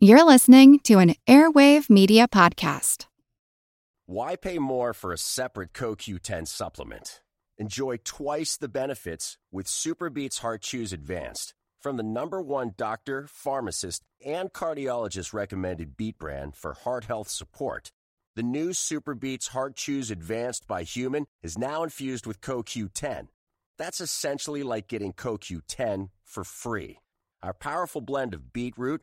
You're listening to an Airwave Media Podcast. Why pay more for a separate CoQ10 supplement? Enjoy twice the benefits with SuperBeets Heart Chews Advanced from the number one doctor, pharmacist, and cardiologist recommended beat brand for heart health support. The new SuperBeets Heart Chews Advanced by Human is now infused with CoQ10. That's essentially like getting CoQ10 for free. Our powerful blend of beetroot,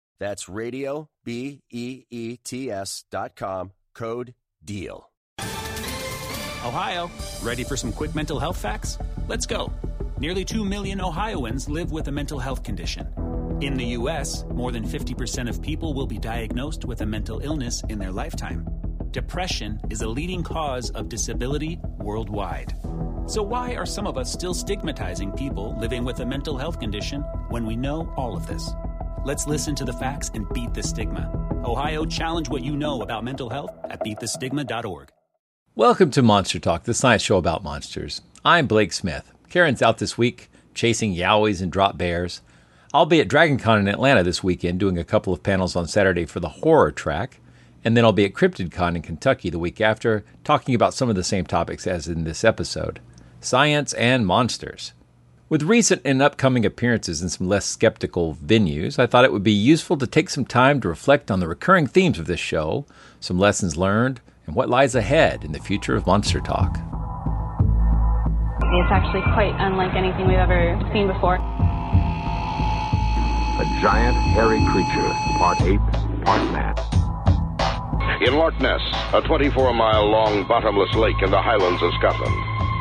That's radio, B E E T S dot com, code DEAL. Ohio, ready for some quick mental health facts? Let's go. Nearly 2 million Ohioans live with a mental health condition. In the U.S., more than 50% of people will be diagnosed with a mental illness in their lifetime. Depression is a leading cause of disability worldwide. So, why are some of us still stigmatizing people living with a mental health condition when we know all of this? Let's listen to the facts and beat the stigma. Ohio, challenge what you know about mental health at beatthestigma.org. Welcome to Monster Talk, the science show about monsters. I'm Blake Smith. Karen's out this week chasing yowies and drop bears. I'll be at DragonCon in Atlanta this weekend doing a couple of panels on Saturday for the horror track. And then I'll be at CryptidCon in Kentucky the week after, talking about some of the same topics as in this episode science and monsters. With recent and upcoming appearances in some less skeptical venues, I thought it would be useful to take some time to reflect on the recurring themes of this show, some lessons learned, and what lies ahead in the future of Monster Talk. It's actually quite unlike anything we've ever seen before. A giant, hairy creature, part ape, part man. In Loch Ness, a 24 mile long bottomless lake in the highlands of Scotland.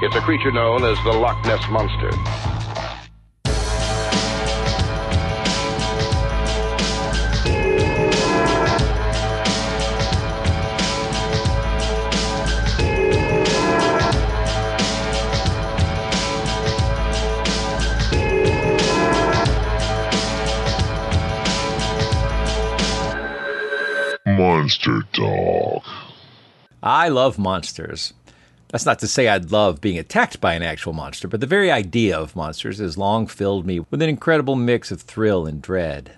It's a creature known as the Loch Ness Monster. Monster Talk. I love monsters. That's not to say I'd love being attacked by an actual monster, but the very idea of monsters has long filled me with an incredible mix of thrill and dread.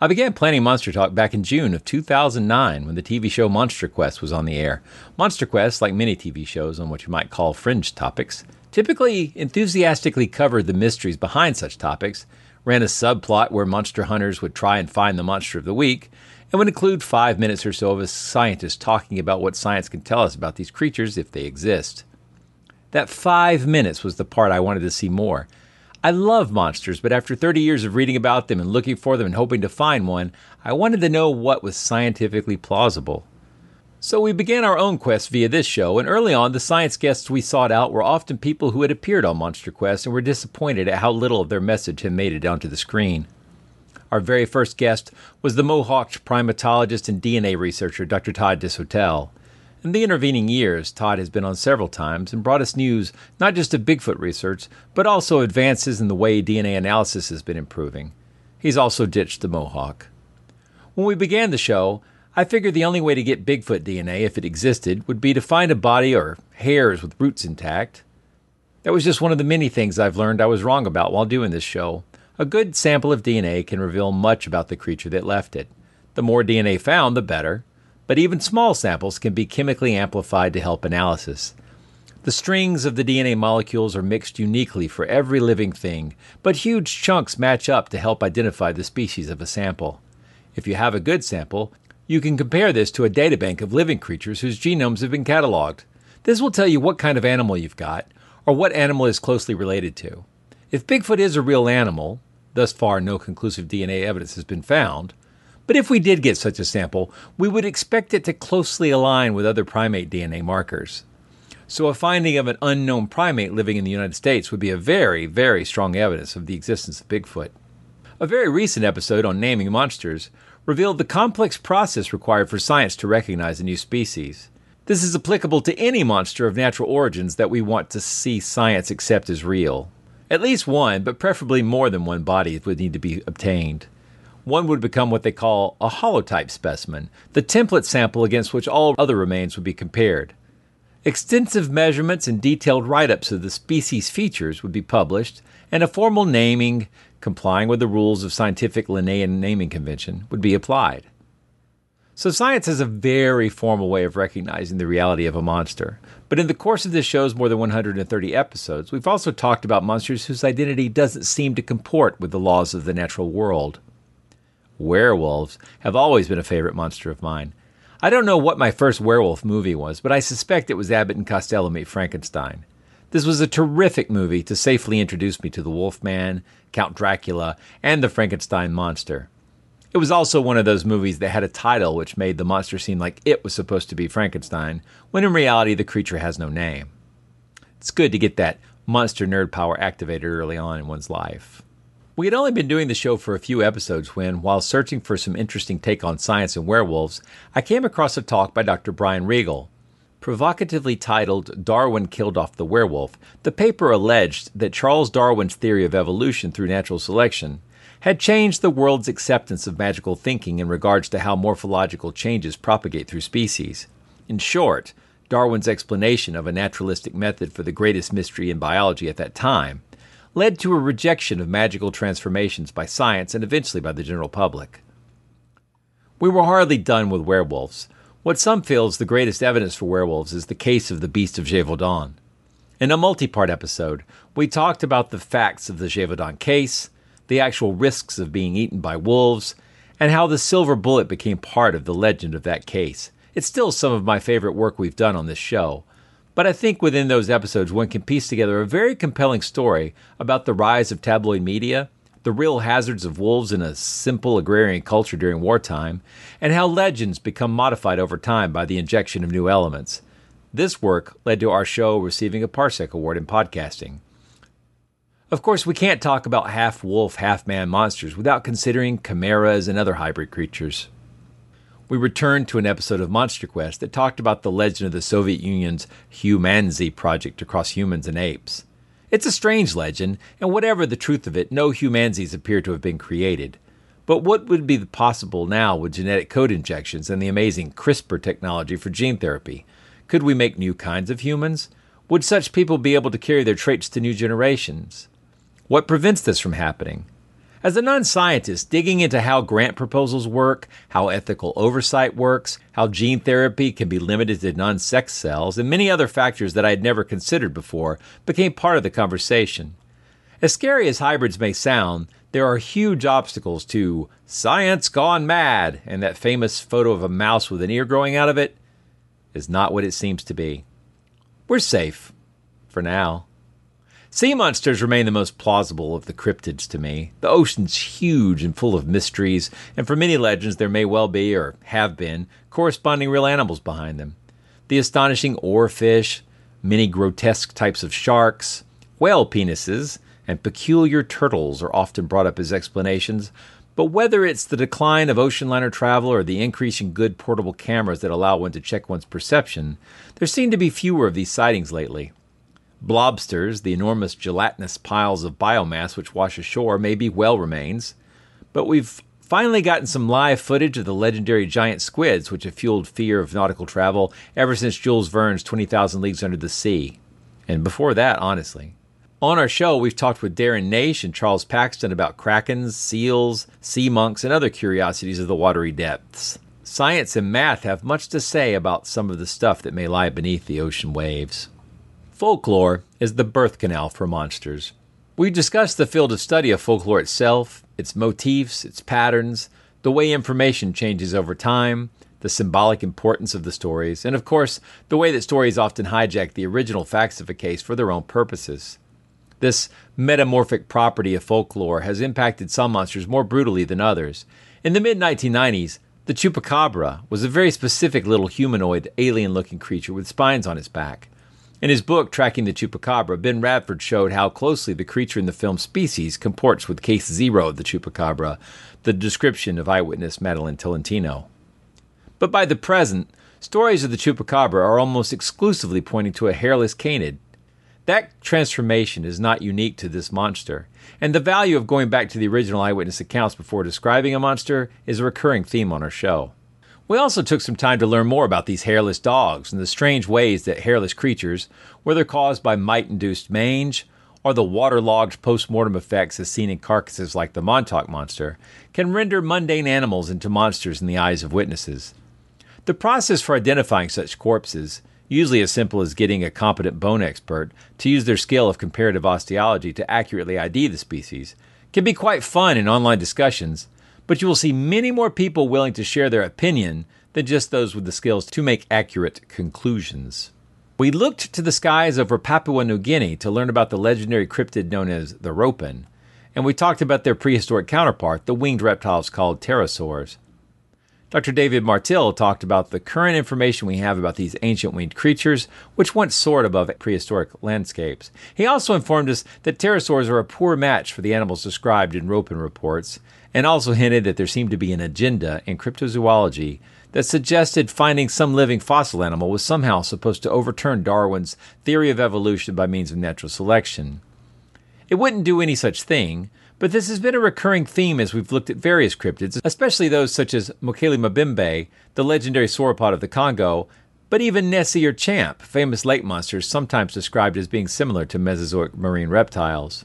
I began planning Monster Talk back in June of 2009 when the TV show Monster Quest was on the air. Monster Quest, like many TV shows on what you might call fringe topics, typically enthusiastically covered the mysteries behind such topics, ran a subplot where monster hunters would try and find the monster of the week, and would include five minutes or so of a scientist talking about what science can tell us about these creatures if they exist. That five minutes was the part I wanted to see more. I love monsters, but after 30 years of reading about them and looking for them and hoping to find one, I wanted to know what was scientifically plausible. So we began our own quest via this show, and early on, the science guests we sought out were often people who had appeared on Monster Quest and were disappointed at how little of their message had made it onto the screen. Our very first guest was the Mohawk primatologist and DNA researcher Dr. Todd Disotell. In the intervening years, Todd has been on several times and brought us news not just of Bigfoot research, but also advances in the way DNA analysis has been improving. He's also ditched the Mohawk. When we began the show, I figured the only way to get Bigfoot DNA, if it existed, would be to find a body or hairs with roots intact. That was just one of the many things I've learned I was wrong about while doing this show. A good sample of DNA can reveal much about the creature that left it. The more DNA found, the better, but even small samples can be chemically amplified to help analysis. The strings of the DNA molecules are mixed uniquely for every living thing, but huge chunks match up to help identify the species of a sample. If you have a good sample, you can compare this to a databank of living creatures whose genomes have been cataloged. This will tell you what kind of animal you've got, or what animal is closely related to. If Bigfoot is a real animal, Thus far, no conclusive DNA evidence has been found. But if we did get such a sample, we would expect it to closely align with other primate DNA markers. So, a finding of an unknown primate living in the United States would be a very, very strong evidence of the existence of Bigfoot. A very recent episode on naming monsters revealed the complex process required for science to recognize a new species. This is applicable to any monster of natural origins that we want to see science accept as real. At least one, but preferably more than one body would need to be obtained. One would become what they call a holotype specimen, the template sample against which all other remains would be compared. Extensive measurements and detailed write ups of the species features would be published, and a formal naming, complying with the rules of scientific Linnaean naming convention, would be applied. So, science has a very formal way of recognizing the reality of a monster. But in the course of this show's more than 130 episodes, we've also talked about monsters whose identity doesn't seem to comport with the laws of the natural world. Werewolves have always been a favorite monster of mine. I don't know what my first werewolf movie was, but I suspect it was Abbott and Costello Meet Frankenstein. This was a terrific movie to safely introduce me to the Wolfman, Count Dracula, and the Frankenstein monster. It was also one of those movies that had a title which made the monster seem like it was supposed to be Frankenstein, when in reality the creature has no name. It's good to get that monster nerd power activated early on in one's life. We had only been doing the show for a few episodes when, while searching for some interesting take on science and werewolves, I came across a talk by Dr. Brian Regal. Provocatively titled Darwin Killed Off the Werewolf, the paper alleged that Charles Darwin's theory of evolution through natural selection had changed the world's acceptance of magical thinking in regards to how morphological changes propagate through species. In short, Darwin's explanation of a naturalistic method for the greatest mystery in biology at that time led to a rejection of magical transformations by science and eventually by the general public. We were hardly done with werewolves. What some feel is the greatest evidence for werewolves is the case of the Beast of Gévaudan. In a multi part episode, we talked about the facts of the Gévaudan case, the actual risks of being eaten by wolves, and how the silver bullet became part of the legend of that case. It's still some of my favorite work we've done on this show, but I think within those episodes, one can piece together a very compelling story about the rise of tabloid media, the real hazards of wolves in a simple agrarian culture during wartime, and how legends become modified over time by the injection of new elements. This work led to our show receiving a Parsec Award in podcasting. Of course, we can't talk about half wolf, half man monsters without considering chimeras and other hybrid creatures we returned to an episode of Monster Quest that talked about the legend of the Soviet Union's Humanzee project across humans and apes. It's a strange legend, and whatever the truth of it, no humanzees appear to have been created. But what would be possible now with genetic code injections and the amazing CRISPR technology for gene therapy? Could we make new kinds of humans? Would such people be able to carry their traits to new generations? What prevents this from happening? As a non scientist, digging into how grant proposals work, how ethical oversight works, how gene therapy can be limited to non sex cells, and many other factors that I had never considered before became part of the conversation. As scary as hybrids may sound, there are huge obstacles to science gone mad, and that famous photo of a mouse with an ear growing out of it is not what it seems to be. We're safe. For now. Sea monsters remain the most plausible of the cryptids to me. The ocean's huge and full of mysteries, and for many legends there may well be, or have been, corresponding real animals behind them. The astonishing oarfish, many grotesque types of sharks, whale penises, and peculiar turtles are often brought up as explanations, but whether it's the decline of ocean liner travel or the increase in good portable cameras that allow one to check one's perception, there seem to be fewer of these sightings lately. Blobsters, the enormous gelatinous piles of biomass which wash ashore, may be whale remains, but we've finally gotten some live footage of the legendary giant squids which have fueled fear of nautical travel ever since Jules Verne's 20,000 Leagues Under the Sea. And before that, honestly. On our show, we've talked with Darren Naish and Charles Paxton about krakens, seals, sea monks, and other curiosities of the watery depths. Science and math have much to say about some of the stuff that may lie beneath the ocean waves. Folklore is the birth canal for monsters. We discussed the field of study of folklore itself, its motifs, its patterns, the way information changes over time, the symbolic importance of the stories, and of course, the way that stories often hijack the original facts of a case for their own purposes. This metamorphic property of folklore has impacted some monsters more brutally than others. In the mid 1990s, the chupacabra was a very specific little humanoid, alien looking creature with spines on its back. In his book, Tracking the Chupacabra, Ben Radford showed how closely the creature in the film Species comports with Case Zero of the Chupacabra, the description of eyewitness Madeline Tolentino. But by the present, stories of the Chupacabra are almost exclusively pointing to a hairless canid. That transformation is not unique to this monster, and the value of going back to the original eyewitness accounts before describing a monster is a recurring theme on our show. We also took some time to learn more about these hairless dogs and the strange ways that hairless creatures, whether caused by mite induced mange or the waterlogged post mortem effects as seen in carcasses like the Montauk monster, can render mundane animals into monsters in the eyes of witnesses. The process for identifying such corpses, usually as simple as getting a competent bone expert to use their skill of comparative osteology to accurately ID the species, can be quite fun in online discussions but you will see many more people willing to share their opinion than just those with the skills to make accurate conclusions. We looked to the skies over Papua New Guinea to learn about the legendary cryptid known as the ropen, and we talked about their prehistoric counterpart, the winged reptiles called pterosaurs. Dr. David Martill talked about the current information we have about these ancient winged creatures, which once soared above prehistoric landscapes. He also informed us that pterosaurs are a poor match for the animals described in ropen reports, and also hinted that there seemed to be an agenda in cryptozoology that suggested finding some living fossil animal was somehow supposed to overturn Darwin's theory of evolution by means of natural selection. It wouldn't do any such thing, but this has been a recurring theme as we've looked at various cryptids, especially those such as Mokele Mbembe, the legendary sauropod of the Congo, but even Nessie or Champ, famous lake monsters sometimes described as being similar to Mesozoic marine reptiles.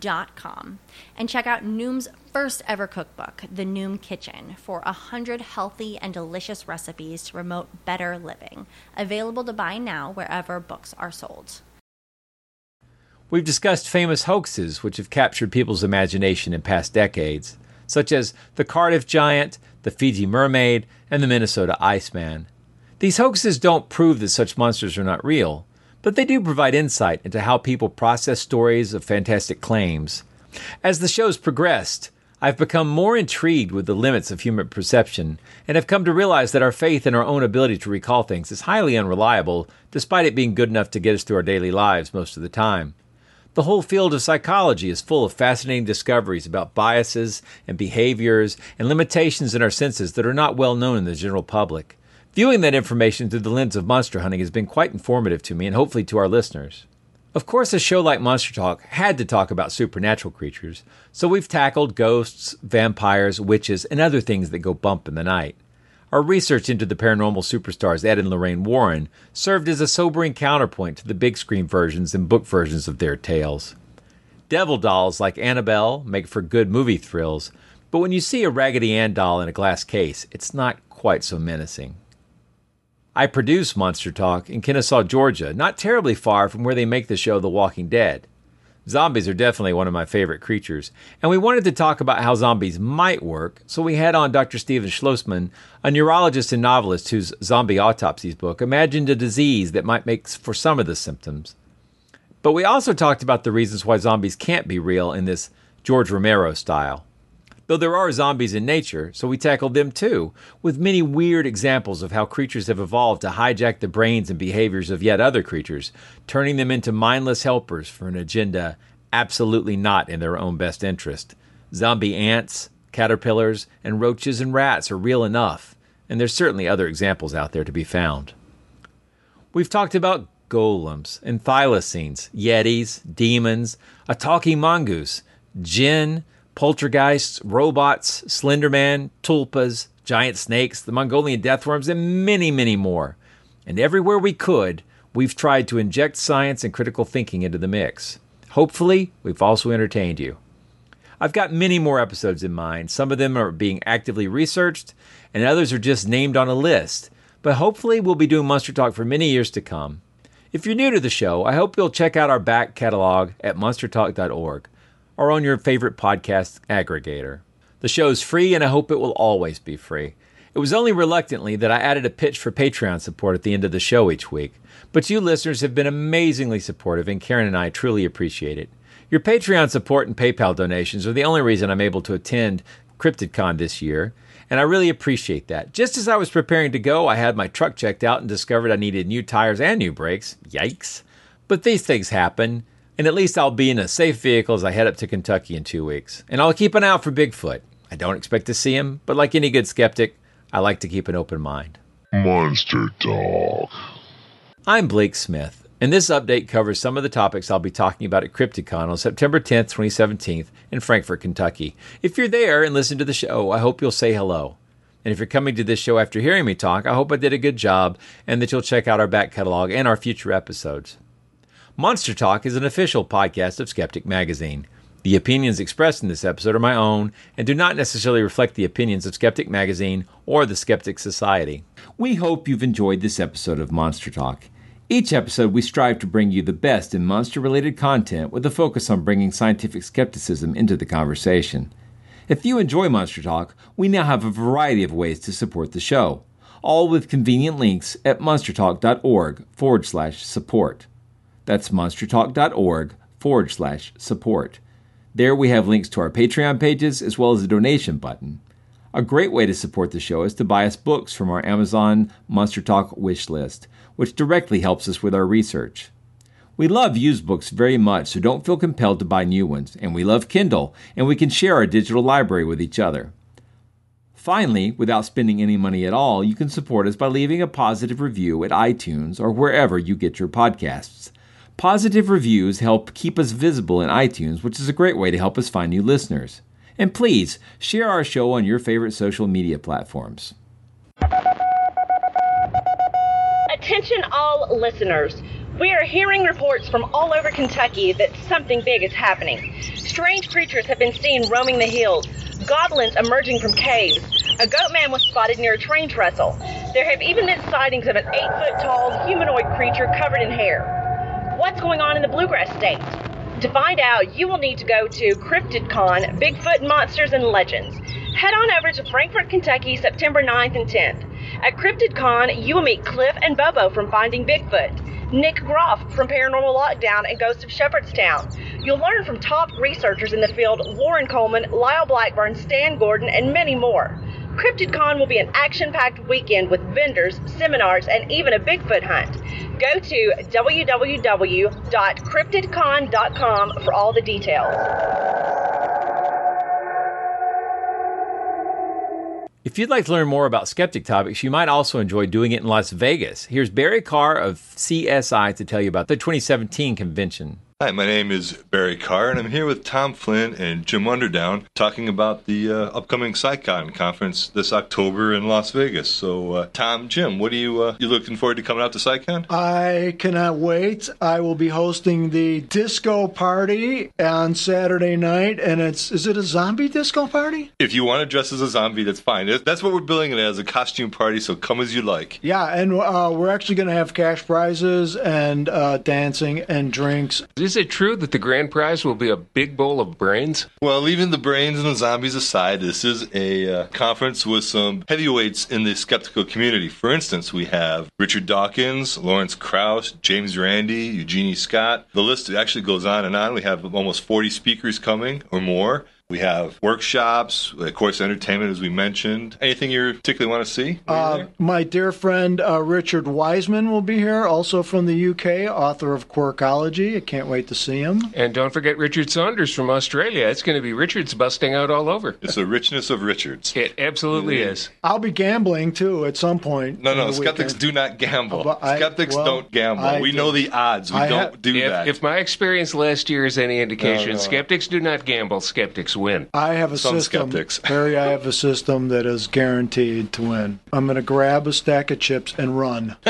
noom.com and check out Noom's first ever cookbook, The Noom Kitchen, for 100 healthy and delicious recipes to promote better living. Available to buy now wherever books are sold. We've discussed famous hoaxes which have captured people's imagination in past decades, such as the Cardiff Giant, the Fiji Mermaid, and the Minnesota Iceman. These hoaxes don't prove that such monsters are not real, but they do provide insight into how people process stories of fantastic claims. As the show's progressed, I've become more intrigued with the limits of human perception and have come to realize that our faith in our own ability to recall things is highly unreliable, despite it being good enough to get us through our daily lives most of the time. The whole field of psychology is full of fascinating discoveries about biases and behaviors and limitations in our senses that are not well known in the general public. Viewing that information through the lens of monster hunting has been quite informative to me and hopefully to our listeners. Of course, a show like Monster Talk had to talk about supernatural creatures, so we've tackled ghosts, vampires, witches, and other things that go bump in the night. Our research into the paranormal superstars Ed and Lorraine Warren served as a sobering counterpoint to the big screen versions and book versions of their tales. Devil dolls like Annabelle make for good movie thrills, but when you see a Raggedy Ann doll in a glass case, it's not quite so menacing. I produce Monster Talk in Kennesaw, Georgia, not terribly far from where they make the show The Walking Dead. Zombies are definitely one of my favorite creatures, and we wanted to talk about how zombies might work, so we had on Dr. Steven Schlozman, a neurologist and novelist whose Zombie Autopsies book imagined a disease that might make for some of the symptoms. But we also talked about the reasons why zombies can't be real in this George Romero style. Though there are zombies in nature, so we tackled them too, with many weird examples of how creatures have evolved to hijack the brains and behaviors of yet other creatures, turning them into mindless helpers for an agenda absolutely not in their own best interest. Zombie ants, caterpillars, and roaches and rats are real enough, and there's certainly other examples out there to be found. We've talked about golems and thylacines, yetis, demons, a talking mongoose, jinn, poltergeists, robots, Slenderman, tulpas, giant snakes, the Mongolian deathworms, and many, many more. And everywhere we could, we've tried to inject science and critical thinking into the mix. Hopefully, we've also entertained you. I've got many more episodes in mind. Some of them are being actively researched, and others are just named on a list. But hopefully, we'll be doing Monster Talk for many years to come. If you're new to the show, I hope you'll check out our back catalog at monstertalk.org or on your favorite podcast aggregator. The show's free, and I hope it will always be free. It was only reluctantly that I added a pitch for Patreon support at the end of the show each week. But you listeners have been amazingly supportive, and Karen and I truly appreciate it. Your Patreon support and PayPal donations are the only reason I'm able to attend CryptidCon this year, and I really appreciate that. Just as I was preparing to go, I had my truck checked out and discovered I needed new tires and new brakes. Yikes. But these things happen, and at least I'll be in a safe vehicle as I head up to Kentucky in two weeks. And I'll keep an eye out for Bigfoot. I don't expect to see him, but like any good skeptic, I like to keep an open mind. Monster Dog. I'm Blake Smith, and this update covers some of the topics I'll be talking about at CryptidCon on September 10th, 2017, in Frankfort, Kentucky. If you're there and listen to the show, I hope you'll say hello. And if you're coming to this show after hearing me talk, I hope I did a good job and that you'll check out our back catalog and our future episodes. Monster Talk is an official podcast of Skeptic Magazine. The opinions expressed in this episode are my own and do not necessarily reflect the opinions of Skeptic Magazine or the Skeptic Society. We hope you've enjoyed this episode of Monster Talk. Each episode, we strive to bring you the best in monster related content with a focus on bringing scientific skepticism into the conversation. If you enjoy Monster Talk, we now have a variety of ways to support the show, all with convenient links at monstertalk.org forward slash support. That's monstertalk.org forward slash support. There we have links to our Patreon pages as well as a donation button. A great way to support the show is to buy us books from our Amazon Monster Talk wish list, which directly helps us with our research. We love used books very much, so don't feel compelled to buy new ones, and we love Kindle, and we can share our digital library with each other. Finally, without spending any money at all, you can support us by leaving a positive review at iTunes or wherever you get your podcasts. Positive reviews help keep us visible in iTunes, which is a great way to help us find new listeners. And please share our show on your favorite social media platforms. Attention, all listeners. We are hearing reports from all over Kentucky that something big is happening. Strange creatures have been seen roaming the hills, goblins emerging from caves. A goat man was spotted near a train trestle. There have even been sightings of an eight foot tall humanoid creature covered in hair what's going on in the bluegrass state. To find out, you will need to go to CryptidCon Bigfoot Monsters and Legends. Head on over to Frankfort, Kentucky, September 9th and 10th. At CryptidCon, you will meet Cliff and Bobo from Finding Bigfoot, Nick Groff from Paranormal Lockdown and Ghost of Shepherdstown. You'll learn from top researchers in the field Loren Coleman, Lyle Blackburn, Stan Gordon, and many more. CryptidCon will be an action packed weekend with vendors, seminars, and even a Bigfoot hunt. Go to www.cryptidcon.com for all the details. If you'd like to learn more about skeptic topics, you might also enjoy doing it in Las Vegas. Here's Barry Karr of CSI to tell you about the 2017 convention. Hi, my name is Barry Karr, and I'm here with Tom Flynn and Jim Underdown talking about the uh, upcoming SciCon conference this October in Las Vegas. So, uh, Tom, Jim, what are you uh, you looking forward to coming out to SciCon? I cannot wait. I will be hosting the disco party on Saturday night, and it's is it a zombie disco party? If you want to dress as a zombie, that's fine. That's what we're billing it as a costume party. So come as you like. Yeah, and uh, we're actually going to have cash prizes and uh, dancing and drinks. Is it true that the grand prize will be a big bowl of brains? Well, leaving the brains and the zombies aside, this is a uh, conference with some heavyweights in the skeptical community. For instance, we have Richard Dawkins, Lawrence Krauss, James Randi, Eugenie Scott. The list actually goes on and on. We have almost 40 speakers coming or more. We have workshops, of course, entertainment, as we mentioned. Anything you particularly want to see? Uh, my dear friend uh, Richard Wiseman will be here, also from the UK, author of Quirkology. I can't wait to see him. And don't forget Richard Saunders from Australia. It's going to be Richards busting out all over. It's the richness of Richards. It absolutely is. I'll be gambling too at some point. No, in no, skeptics weekend. do not gamble. But I- skeptics well, don't gamble. I we do. know the odds. We I don't ha- do If, that. if my experience last year is any indication, No, no. skeptics do not gamble, skeptics win. I have a Some system, skeptics. Harry. I have a system that is guaranteed to win. I'm going to grab a stack of chips and run.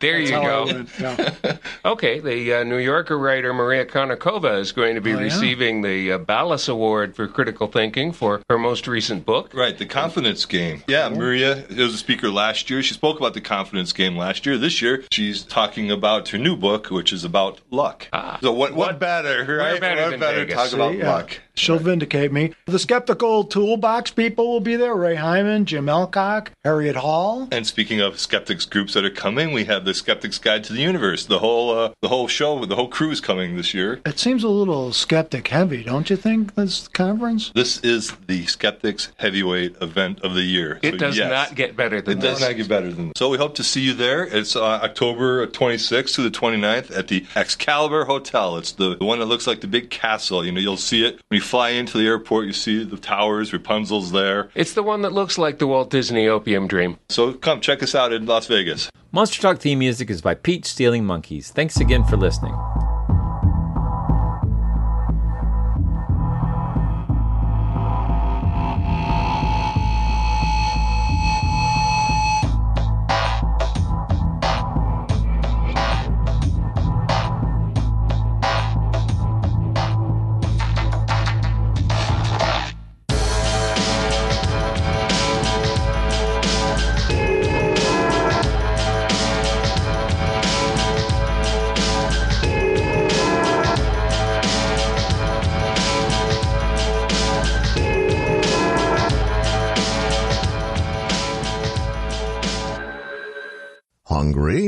There you That's how go. Yeah. Okay, the uh, New Yorker writer Maria Konnikova is going to be Oh, yeah? receiving the uh, Balles Award for Critical Thinking for her most recent book. Right, the confidence game. Yeah, Maria was a speaker last year. She spoke about the confidence game last year. This year, she's talking about her new book, which is about luck. so what? What, better? Right? better what better Vegas? talk about See, yeah. luck? She'll vindicate me. The skeptical toolbox people will be there. Ray Hyman, Jim Alcock, Harriet Hall. And speaking of skeptics groups that are coming, we have the Skeptics Guide to the Universe. The whole, uh, the whole show, the whole crew is coming this year. It seems a little skeptic heavy, don't you think? This conference. This is the Skeptics Heavyweight event of the year. It So, does yes. not get better than It does this. not get better than So we hope to see you there. It's uh, October 26th to the 29th at the Excalibur Hotel. It's the, the one that looks like the big castle. You know, you'll see it when you fly into the airport. You see the towers. Rapunzel's there. It's the one that looks like the Walt Disney Opium Dream. So come check us out in Las Vegas. Monster Talk theme music is by Pete Stealing Monkeys. Thanks again for listening.